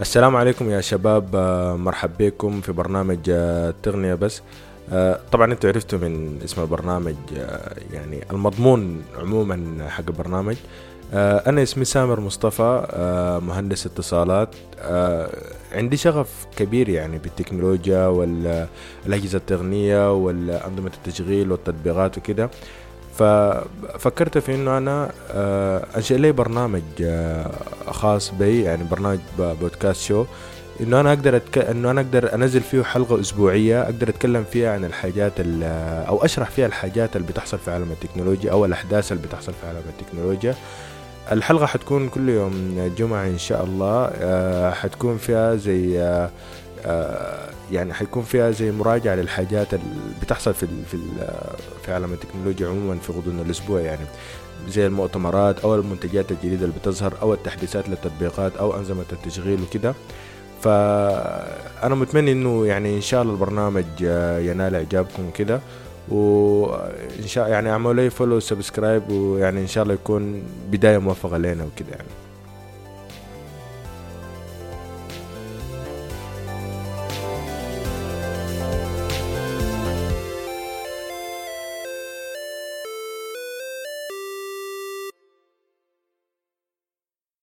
السلام عليكم يا شباب. آه، مرحب بكم في برنامج آه، تغنية بس. آه، طبعا أنتوا عرفتوا من اسم البرنامج يعني المضمون عموما حق البرنامج. أنا اسمي سامر مصطفى مهندس اتصالات. عندي شغف كبير يعني بالتكنولوجيا والاجهزه التقنيه والأنظمة التشغيل والتطبيقات وكده. ففكرت في إنه أنا آه، أنشئ لي برنامج آه، خاص بي يعني برنامج بودكاست شو. إنه أنا أقدر أتك... إنه أنا أقدر أنزل فيه حلقة أسبوعية أقدر أتكلم فيها عن الحاجات ال... أو أشرح فيها الحاجات اللي بتحصل في عالم التكنولوجيا أو الأحداث اللي بتحصل في عالم التكنولوجيا. الحلقة حتكون كل يوم جمعة إن شاء الله آه، حتكون فيها زي يعني حيكون فيها زي مراجعة للحاجات اللي بتحصل في في في عالم التكنولوجيا عموما في غضون الأسبوع يعني. زي المؤتمرات أو المنتجات الجديدة اللي بتظهر أو التحديثات للتطبيقات أو أنظمة التشغيل وكده. فأنا متمنى إنه يعني إن شاء الله البرنامج آه، ينال إعجابكم كده. وإن شاء يعني أعملوا لي follow subscribe ويعني إن شاء الله يكون بداية موفقة لنا وكده يعني.